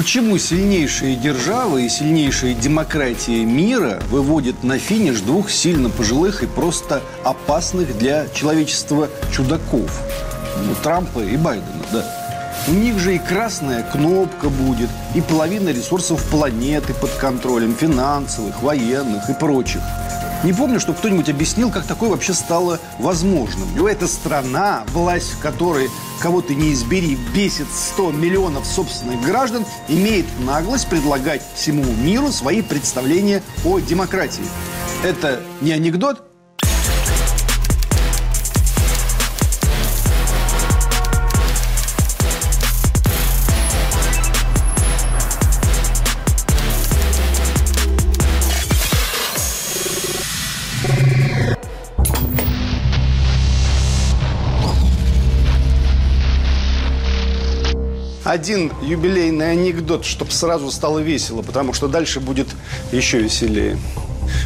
Почему сильнейшие державы и сильнейшие демократии мира выводят на финиш двух сильно пожилых и просто опасных для человечества чудаков? Ну, Трампа и Байдена, да. У них же и красная кнопка будет, и половина ресурсов планеты под контролем, финансовых, военных и прочих. Не помню, что кто-нибудь объяснил, как такое вообще стало возможным. И эта страна, власть в которой, кого ты не избери, бесит 100 миллионов собственных граждан, имеет наглость предлагать всему миру свои представления о демократии. Это не анекдот, один юбилейный анекдот, чтобы сразу стало весело, потому что дальше будет еще веселее.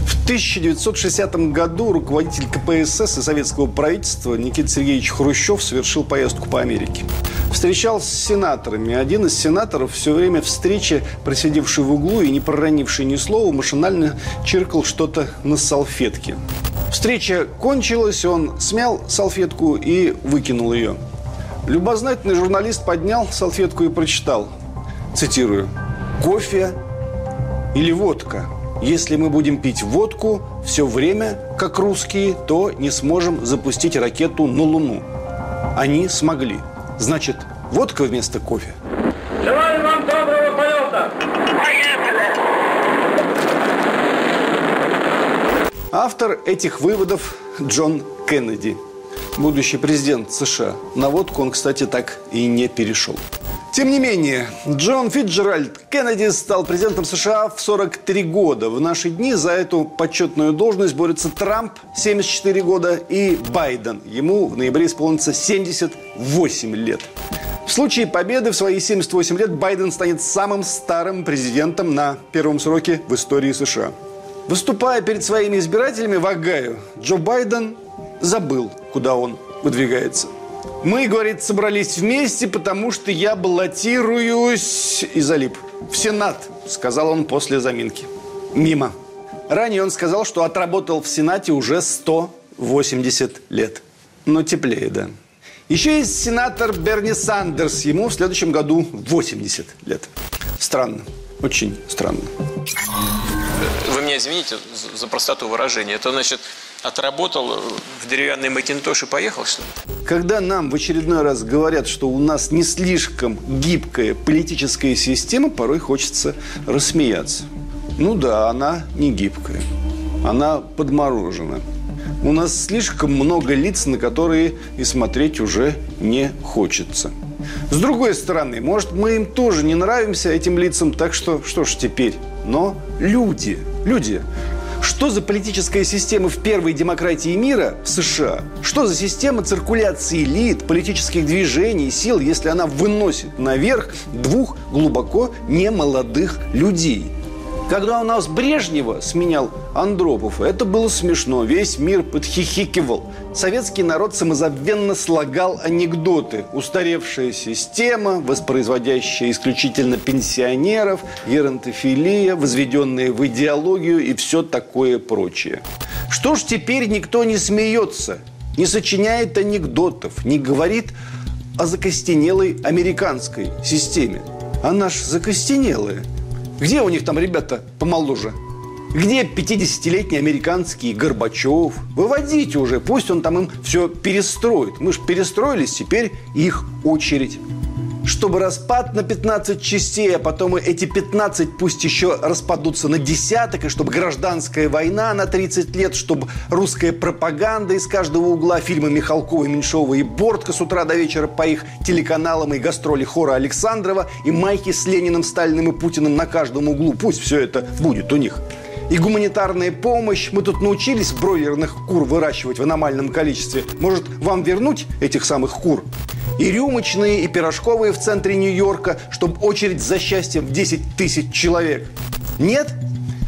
В 1960 году руководитель КПСС и советского правительства Никита Сергеевич Хрущев совершил поездку по Америке. Встречался с сенаторами. Один из сенаторов все время встречи, просидевший в углу и не проронивший ни слова, машинально чиркал что-то на салфетке. Встреча кончилась, он смял салфетку и выкинул ее. Любознательный журналист поднял салфетку и прочитал. Цитирую. «Кофе или водка? Если мы будем пить водку все время, как русские, то не сможем запустить ракету на Луну. Они смогли. Значит, водка вместо кофе». Желаю вам доброго полета! Автор этих выводов Джон Кеннеди – будущий президент США. На водку он, кстати, так и не перешел. Тем не менее, Джон Фитджеральд Кеннеди стал президентом США в 43 года. В наши дни за эту почетную должность борются Трамп, 74 года, и Байден. Ему в ноябре исполнится 78 лет. В случае победы в свои 78 лет Байден станет самым старым президентом на первом сроке в истории США. Выступая перед своими избирателями в Огайо, Джо Байден забыл, куда он выдвигается. Мы, говорит, собрались вместе, потому что я баллотируюсь и залип. В Сенат, сказал он после заминки. Мимо. Ранее он сказал, что отработал в Сенате уже 180 лет. Но теплее, да. Еще есть сенатор Берни Сандерс. Ему в следующем году 80 лет. Странно. Очень странно. Вы меня извините за простоту выражения. Это значит, отработал в деревянный макинтош и поехал, что ли? Когда нам в очередной раз говорят, что у нас не слишком гибкая политическая система, порой хочется рассмеяться. Ну да, она не гибкая. Она подморожена. У нас слишком много лиц, на которые и смотреть уже не хочется. С другой стороны, может, мы им тоже не нравимся, этим лицам, так что, что ж теперь? Но люди, люди, что за политическая система в первой демократии мира в США? Что за система циркуляции элит, политических движений, сил, если она выносит наверх двух глубоко немолодых людей? Когда у нас Брежнева сменял Андропов, это было смешно. Весь мир подхихикивал. Советский народ самозабвенно слагал анекдоты. Устаревшая система, воспроизводящая исключительно пенсионеров, геронтофилия, возведенная в идеологию и все такое прочее. Что ж теперь никто не смеется, не сочиняет анекдотов, не говорит о закостенелой американской системе. Она ж закостенелая – где у них там ребята помоложе? Где 50-летний американский Горбачев? Выводите уже, пусть он там им все перестроит. Мы же перестроились, теперь их очередь чтобы распад на 15 частей, а потом эти 15 пусть еще распадутся на десяток, и чтобы гражданская война на 30 лет, чтобы русская пропаганда из каждого угла, фильмы Михалкова, Меньшова и Бортка с утра до вечера по их телеканалам и гастроли хора Александрова, и майки с Лениным, Сталиным и Путиным на каждом углу. Пусть все это будет у них и гуманитарная помощь. Мы тут научились бройлерных кур выращивать в аномальном количестве. Может, вам вернуть этих самых кур? И рюмочные, и пирожковые в центре Нью-Йорка, чтобы очередь за счастьем в 10 тысяч человек. Нет?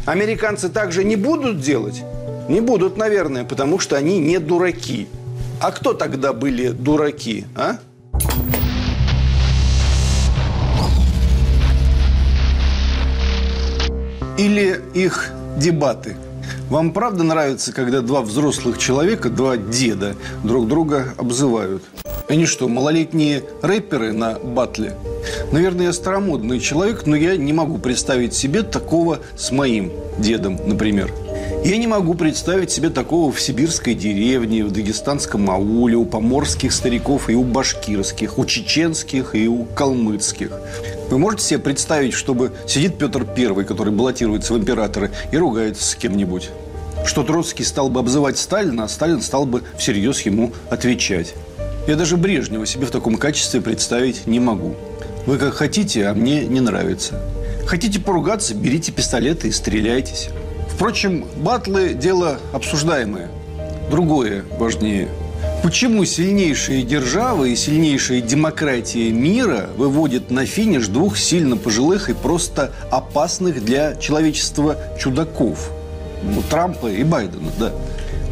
Американцы также не будут делать? Не будут, наверное, потому что они не дураки. А кто тогда были дураки, а? или их дебаты? Вам правда нравится, когда два взрослых человека, два деда, друг друга обзывают? Они что, малолетние рэперы на батле? Наверное, я старомодный человек, но я не могу представить себе такого с моим дедом, например. Я не могу представить себе такого в сибирской деревне, в дагестанском ауле, у поморских стариков и у башкирских, у чеченских и у калмыцких. Вы можете себе представить, чтобы сидит Петр Первый, который баллотируется в императоры, и ругается с кем-нибудь? Что Троцкий стал бы обзывать Сталина, а Сталин стал бы всерьез ему отвечать. Я даже Брежнева себе в таком качестве представить не могу. Вы как хотите, а мне не нравится. Хотите поругаться, берите пистолеты и стреляйтесь. Впрочем, батлы – дело обсуждаемое. Другое важнее. Почему сильнейшие державы и сильнейшая демократия мира выводят на финиш двух сильно пожилых и просто опасных для человечества чудаков? Ну, Трампа и Байдена, да.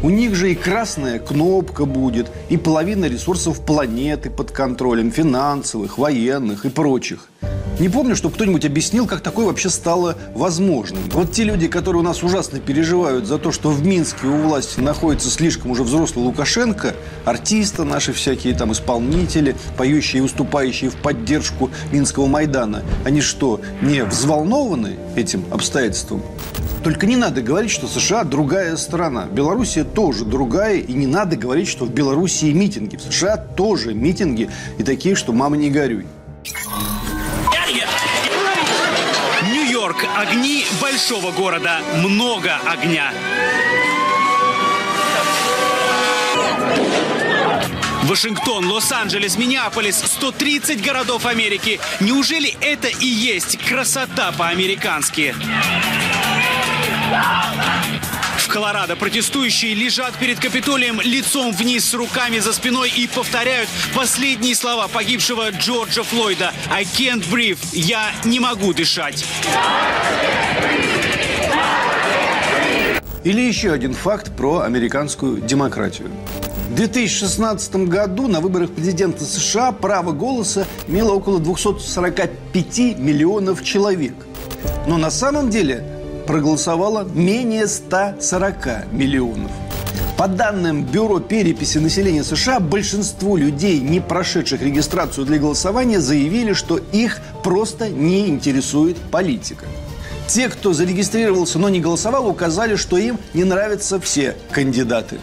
У них же и красная кнопка будет, и половина ресурсов планеты под контролем, финансовых, военных и прочих. Не помню, что кто-нибудь объяснил, как такое вообще стало возможным. Вот те люди, которые у нас ужасно переживают за то, что в Минске у власти находится слишком уже взрослый Лукашенко, артисты наши всякие там исполнители, поющие и выступающие в поддержку Минского Майдана, они что, не взволнованы этим обстоятельством? Только не надо говорить, что США другая страна. Белоруссия тоже другая, и не надо говорить, что в Белоруссии митинги. В США тоже митинги, и такие, что мама не горюй. Огни большого города. Много огня. Вашингтон, Лос-Анджелес, Миннеаполис, 130 городов Америки. Неужели это и есть красота по-американски? Колорадо протестующие лежат перед Капитолием лицом вниз с руками за спиной и повторяют последние слова погибшего Джорджа Флойда «I can't breathe» – «Я не могу дышать». Или еще один факт про американскую демократию. В 2016 году на выборах президента США право голоса имело около 245 миллионов человек. Но на самом деле проголосовало менее 140 миллионов. По данным Бюро переписи населения США, большинство людей, не прошедших регистрацию для голосования, заявили, что их просто не интересует политика. Те, кто зарегистрировался, но не голосовал, указали, что им не нравятся все кандидаты.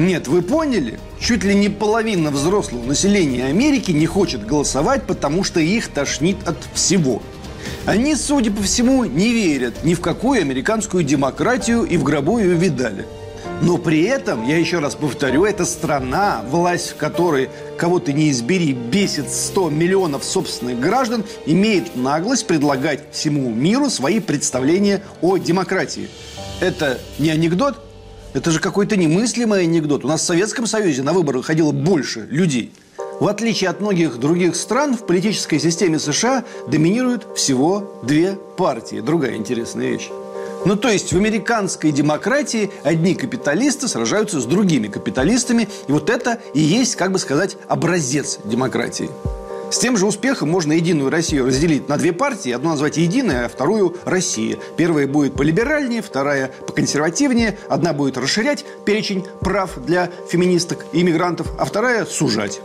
Нет, вы поняли? Чуть ли не половина взрослого населения Америки не хочет голосовать, потому что их тошнит от всего – они, судя по всему, не верят ни в какую американскую демократию и в гробу ее видали. Но при этом, я еще раз повторю, это страна, власть в которой, кого ты не избери, бесит 100 миллионов собственных граждан, имеет наглость предлагать всему миру свои представления о демократии. Это не анекдот, это же какой-то немыслимый анекдот. У нас в Советском Союзе на выборы ходило больше людей – в отличие от многих других стран, в политической системе США доминируют всего две партии. Другая интересная вещь. Ну, то есть в американской демократии одни капиталисты сражаются с другими капиталистами. И вот это и есть, как бы сказать, образец демократии. С тем же успехом можно Единую Россию разделить на две партии. Одну назвать Единой, а вторую Россия. Первая будет полиберальнее, вторая поконсервативнее. Одна будет расширять перечень прав для феминисток и иммигрантов, а вторая сужать.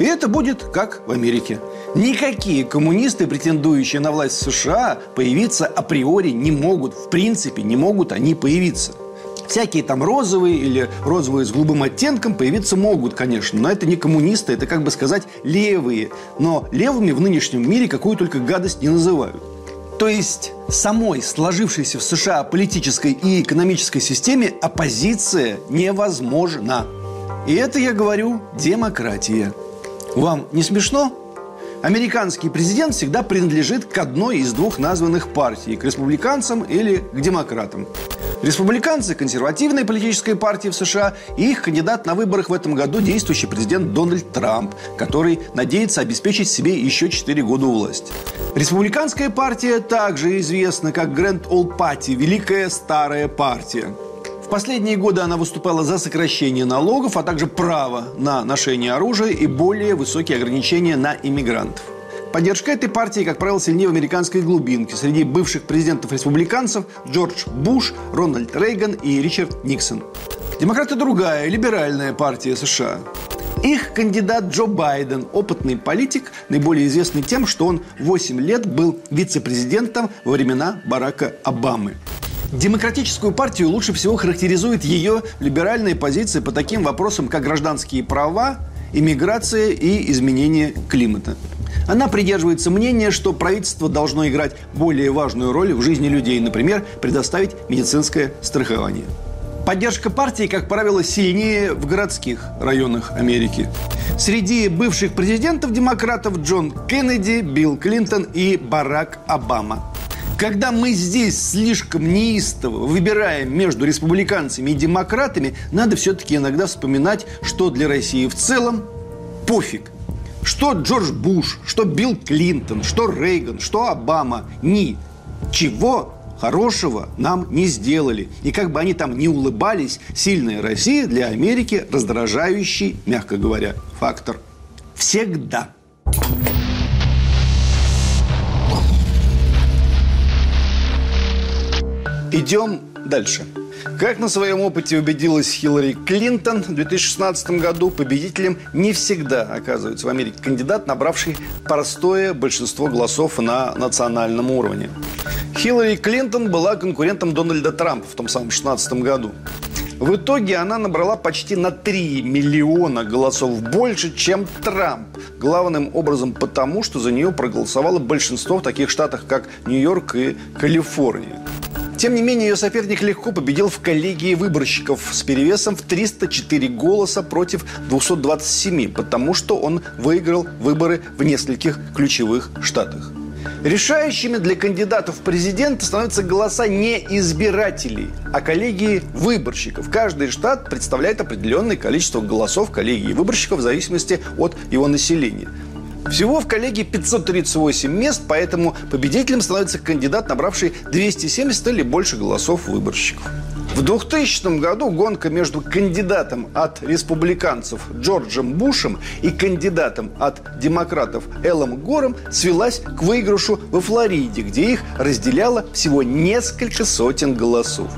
И это будет как в Америке. Никакие коммунисты, претендующие на власть в США, появиться априори не могут. В принципе, не могут они появиться. Всякие там розовые или розовые с голубым оттенком появиться могут, конечно, но это не коммунисты, это, как бы сказать, левые. Но левыми в нынешнем мире какую только гадость не называют. То есть самой сложившейся в США политической и экономической системе оппозиция невозможна. И это, я говорю, демократия. Вам не смешно? Американский президент всегда принадлежит к одной из двух названных партий – к республиканцам или к демократам. Республиканцы – консервативная политическая партия в США, и их кандидат на выборах в этом году – действующий президент Дональд Трамп, который надеется обеспечить себе еще 4 года у власти. Республиканская партия также известна как Грэнд Ол Пати – Великая Старая партия – последние годы она выступала за сокращение налогов, а также право на ношение оружия и более высокие ограничения на иммигрантов. Поддержка этой партии, как правило, сильнее в американской глубинке. Среди бывших президентов-республиканцев Джордж Буш, Рональд Рейган и Ричард Никсон. Демократы другая, либеральная партия США. Их кандидат Джо Байден, опытный политик, наиболее известный тем, что он 8 лет был вице-президентом во времена Барака Обамы. Демократическую партию лучше всего характеризует ее либеральная позиция по таким вопросам, как гражданские права, иммиграция и изменение климата. Она придерживается мнения, что правительство должно играть более важную роль в жизни людей, например, предоставить медицинское страхование. Поддержка партии, как правило, сильнее в городских районах Америки. Среди бывших президентов-демократов Джон Кеннеди, Билл Клинтон и Барак Обама. Когда мы здесь слишком неистово выбираем между республиканцами и демократами, надо все-таки иногда вспоминать, что для России в целом пофиг. Что Джордж Буш, что Билл Клинтон, что Рейган, что Обама. Ни чего хорошего нам не сделали. И как бы они там не улыбались, сильная Россия для Америки раздражающий, мягко говоря, фактор. Всегда. Идем дальше. Как на своем опыте убедилась Хиллари Клинтон, в 2016 году победителем не всегда оказывается в Америке кандидат, набравший простое большинство голосов на национальном уровне. Хиллари Клинтон была конкурентом Дональда Трампа в том самом 2016 году. В итоге она набрала почти на 3 миллиона голосов больше, чем Трамп. Главным образом потому, что за нее проголосовало большинство в таких штатах, как Нью-Йорк и Калифорния. Тем не менее, ее соперник легко победил в коллегии выборщиков с перевесом в 304 голоса против 227, потому что он выиграл выборы в нескольких ключевых штатах. Решающими для кандидатов в президенты становятся голоса не избирателей, а коллегии выборщиков. Каждый штат представляет определенное количество голосов коллегии выборщиков в зависимости от его населения. Всего в коллегии 538 мест, поэтому победителем становится кандидат, набравший 270 или больше голосов выборщиков. В 2000 году гонка между кандидатом от республиканцев Джорджем Бушем и кандидатом от демократов Эллом Гором свелась к выигрышу во Флориде, где их разделяло всего несколько сотен голосов.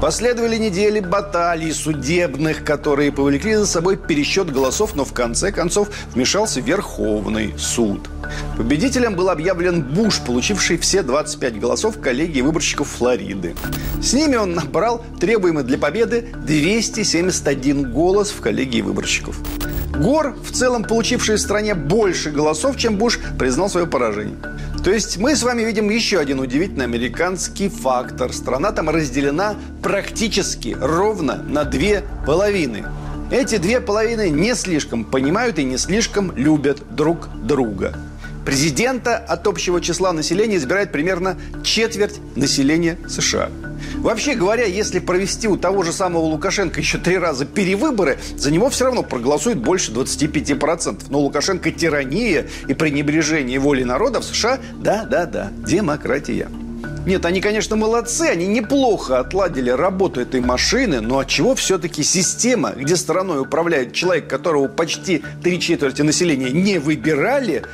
Последовали недели баталий судебных, которые повлекли за собой пересчет голосов, но в конце концов вмешался Верховный суд. Победителем был объявлен Буш, получивший все 25 голосов коллегии выборщиков Флориды. С ними он набрал требуемый для победы 271 голос в коллегии выборщиков. Гор, в целом получивший в стране больше голосов, чем Буш, признал свое поражение. То есть мы с вами видим еще один удивительный американский фактор. Страна там разделена практически ровно на две половины. Эти две половины не слишком понимают и не слишком любят друг друга. Президента от общего числа населения избирает примерно четверть населения США. Вообще говоря, если провести у того же самого Лукашенко еще три раза перевыборы, за него все равно проголосует больше 25%. Но Лукашенко тирания и пренебрежение волей народа в США – да-да-да, демократия. Нет, они, конечно, молодцы, они неплохо отладили работу этой машины, но от чего все-таки система, где страной управляет человек, которого почти три четверти населения не выбирали,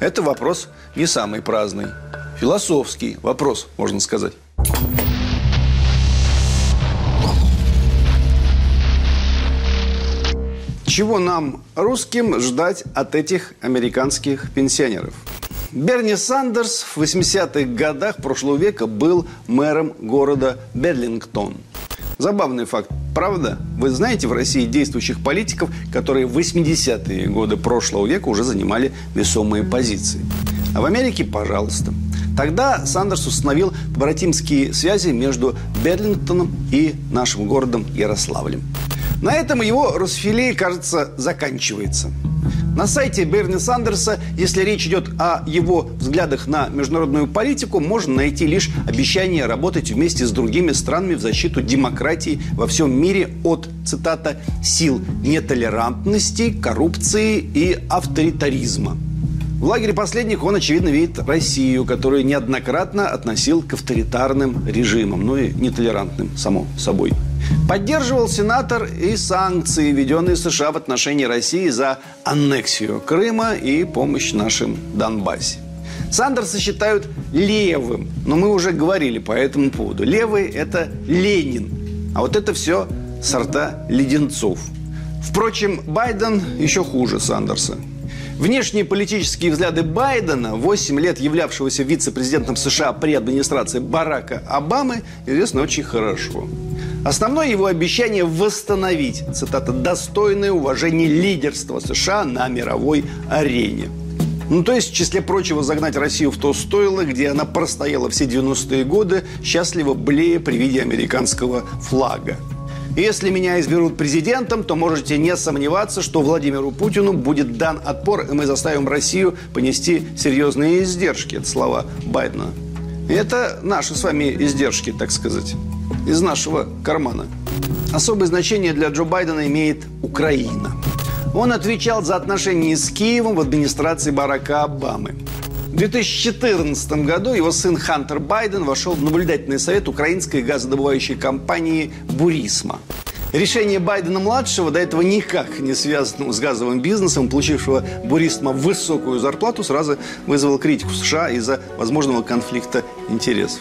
это вопрос не самый праздный. Философский вопрос, можно сказать. Чего нам, русским, ждать от этих американских пенсионеров? Берни Сандерс в 80-х годах прошлого века был мэром города Берлингтон. Забавный факт, правда? Вы знаете в России действующих политиков, которые в 80-е годы прошлого века уже занимали весомые позиции. А в Америке, пожалуйста. Тогда Сандерс установил побратимские связи между Берлингтоном и нашим городом Ярославлем. На этом его Росфилей, кажется, заканчивается. На сайте Берни Сандерса, если речь идет о его взглядах на международную политику, можно найти лишь обещание работать вместе с другими странами в защиту демократии во всем мире от, цитата, «сил нетолерантности, коррупции и авторитаризма». В лагере последних он, очевидно, видит Россию, которую неоднократно относил к авторитарным режимам, ну и нетолерантным, само собой. Поддерживал сенатор и санкции, введенные США в отношении России за аннексию Крыма и помощь нашим Донбассе. Сандерса считают левым, но мы уже говорили по этому поводу. Левый – это Ленин, а вот это все сорта леденцов. Впрочем, Байден еще хуже Сандерса. Внешние политические взгляды Байдена, 8 лет являвшегося вице-президентом США при администрации Барака Обамы, известны очень хорошо. Основное его обещание восстановить, цитата, «достойное уважение лидерства США на мировой арене». Ну, то есть, в числе прочего, загнать Россию в то стойло, где она простояла все 90-е годы, счастливо блея при виде американского флага. Если меня изберут президентом, то можете не сомневаться, что Владимиру Путину будет дан отпор, и мы заставим Россию понести серьезные издержки. Это слова Байдена. Это наши с вами издержки, так сказать, из нашего кармана. Особое значение для Джо Байдена имеет Украина. Он отвечал за отношения с Киевом в администрации Барака Обамы. В 2014 году его сын Хантер Байден вошел в наблюдательный совет украинской газодобывающей компании «Бурисма». Решение Байдена-младшего, до этого никак не связанного с газовым бизнесом, получившего Бурисма высокую зарплату, сразу вызвало критику США из-за возможного конфликта интересов.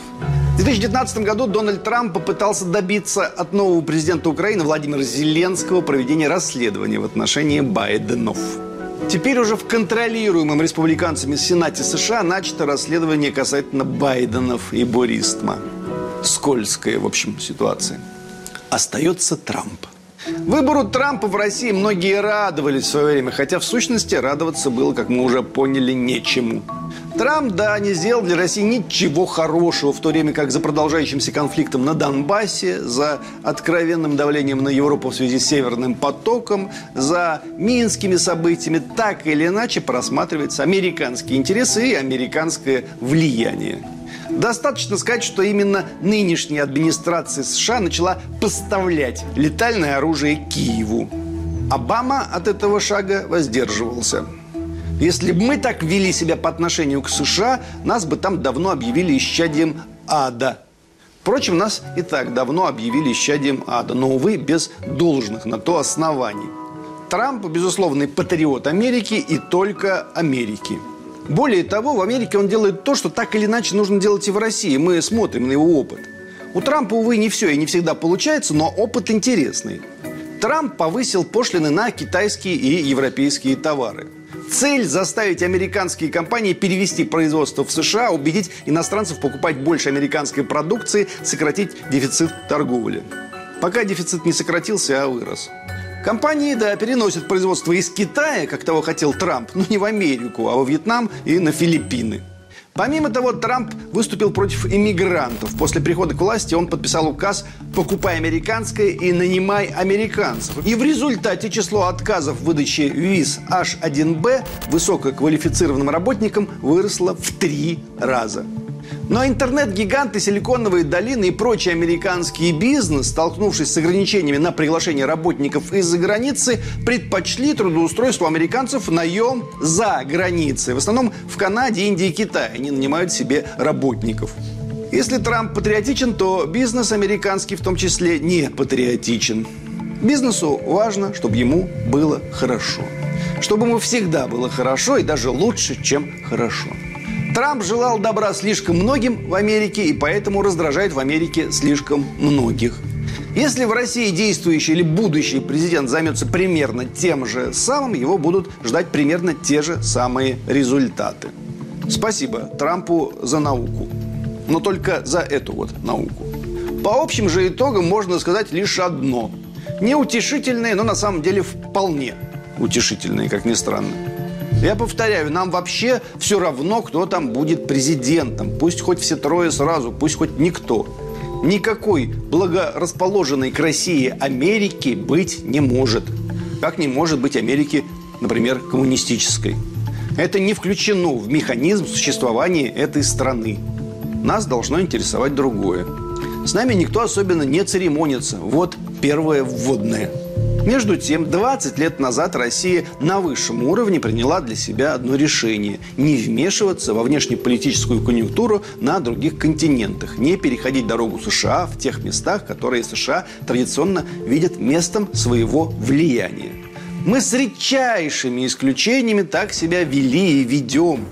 В 2019 году Дональд Трамп попытался добиться от нового президента Украины Владимира Зеленского проведения расследования в отношении Байденов. Теперь уже в контролируемом республиканцами Сенате США начато расследование касательно Байденов и Бористма. Скользкая, в общем, ситуация. Остается Трамп. Выбору Трампа в России многие радовались в свое время, хотя в сущности радоваться было, как мы уже поняли, нечему. Трамп, да, не сделал для России ничего хорошего, в то время как за продолжающимся конфликтом на Донбассе, за откровенным давлением на Европу в связи с Северным потоком, за минскими событиями так или иначе просматриваются американские интересы и американское влияние. Достаточно сказать, что именно нынешняя администрация США начала поставлять летальное оружие Киеву. Обама от этого шага воздерживался – если бы мы так вели себя по отношению к США, нас бы там давно объявили исчадием ада. Впрочем, нас и так давно объявили исчадием ада, но, увы, без должных на то оснований. Трамп, безусловный патриот Америки и только Америки. Более того, в Америке он делает то, что так или иначе нужно делать и в России. Мы смотрим на его опыт. У Трампа, увы, не все и не всегда получается, но опыт интересный. Трамп повысил пошлины на китайские и европейские товары – Цель – заставить американские компании перевести производство в США, убедить иностранцев покупать больше американской продукции, сократить дефицит торговли. Пока дефицит не сократился, а вырос. Компании, да, переносят производство из Китая, как того хотел Трамп, но не в Америку, а во Вьетнам и на Филиппины. Помимо того, Трамп выступил против иммигрантов. После прихода к власти он подписал указ «Покупай американское и нанимай американцев». И в результате число отказов в выдаче виз H1B высококвалифицированным работникам выросло в три раза. Но интернет-гиганты Силиконовой долины и прочий американский бизнес, столкнувшись с ограничениями на приглашение работников из-за границы, предпочли трудоустройство американцев наем за границей. В основном в Канаде, Индии и Китае они нанимают себе работников. Если Трамп патриотичен, то бизнес американский в том числе не патриотичен. Бизнесу важно, чтобы ему было хорошо. Чтобы ему всегда было хорошо и даже лучше, чем хорошо. Трамп желал добра слишком многим в Америке и поэтому раздражает в Америке слишком многих. Если в России действующий или будущий президент займется примерно тем же самым, его будут ждать примерно те же самые результаты. Спасибо Трампу за науку. Но только за эту вот науку. По общим же итогам можно сказать лишь одно. Неутешительное, но на самом деле вполне утешительное, как ни странно. Я повторяю, нам вообще все равно, кто там будет президентом. Пусть хоть все трое сразу, пусть хоть никто. Никакой благорасположенной к России Америки быть не может. Как не может быть Америки, например, коммунистической. Это не включено в механизм существования этой страны. Нас должно интересовать другое. С нами никто особенно не церемонится. Вот первое вводное. Между тем, 20 лет назад Россия на высшем уровне приняла для себя одно решение – не вмешиваться во внешнеполитическую конъюнктуру на других континентах, не переходить дорогу США в тех местах, которые США традиционно видят местом своего влияния. Мы с редчайшими исключениями так себя вели и ведем.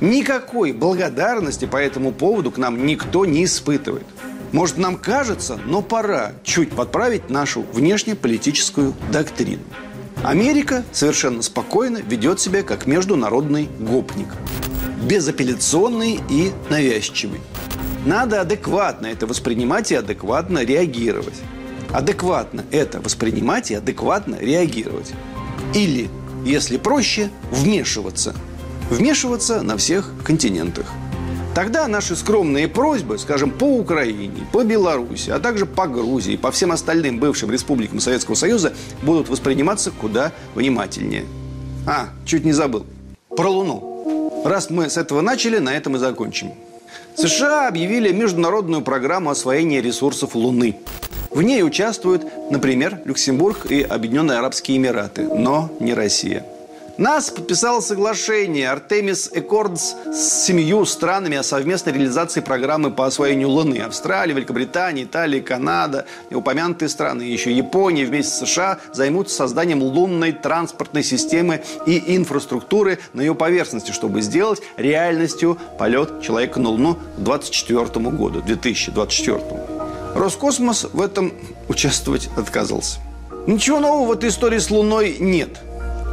Никакой благодарности по этому поводу к нам никто не испытывает. Может, нам кажется, но пора чуть подправить нашу внешнеполитическую доктрину. Америка совершенно спокойно ведет себя как международный гопник. Безапелляционный и навязчивый. Надо адекватно это воспринимать и адекватно реагировать. Адекватно это воспринимать и адекватно реагировать. Или, если проще, вмешиваться. Вмешиваться на всех континентах – Тогда наши скромные просьбы, скажем, по Украине, по Беларуси, а также по Грузии, по всем остальным бывшим республикам Советского Союза будут восприниматься куда внимательнее. А, чуть не забыл. Про Луну. Раз мы с этого начали, на этом и закончим. США объявили международную программу освоения ресурсов Луны. В ней участвуют, например, Люксембург и Объединенные Арабские Эмираты, но не Россия. НАС подписало соглашение Артемис Экордс с семью странами о совместной реализации программы по освоению Луны. Австралия, Великобритания, Италия, Канада, и упомянутые страны, еще Япония вместе с США займутся созданием лунной транспортной системы и инфраструктуры на ее поверхности, чтобы сделать реальностью полет человека на Луну к 2024 году, 2024. Роскосмос в этом участвовать отказался. Ничего нового в этой истории с Луной нет –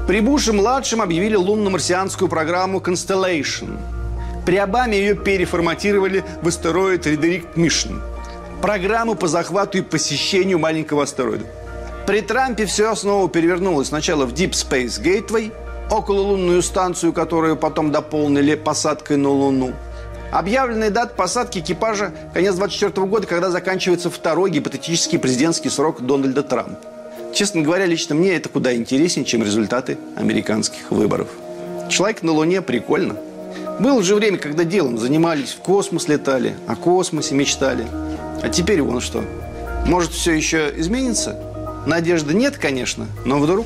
при Буше-младшем объявили лунно-марсианскую программу Constellation. При Обаме ее переформатировали в астероид Редерик Мишн. Программу по захвату и посещению маленького астероида. При Трампе все снова перевернулось сначала в Deep Space Gateway, окололунную станцию, которую потом дополнили посадкой на Луну. Объявленная дата посадки экипажа – конец 24 года, когда заканчивается второй гипотетический президентский срок Дональда Трампа. Честно говоря, лично мне это куда интереснее, чем результаты американских выборов. Человек на Луне прикольно. Было же время, когда делом занимались, в космос летали, о космосе мечтали. А теперь вон что. Может, все еще изменится? Надежды нет, конечно, но вдруг...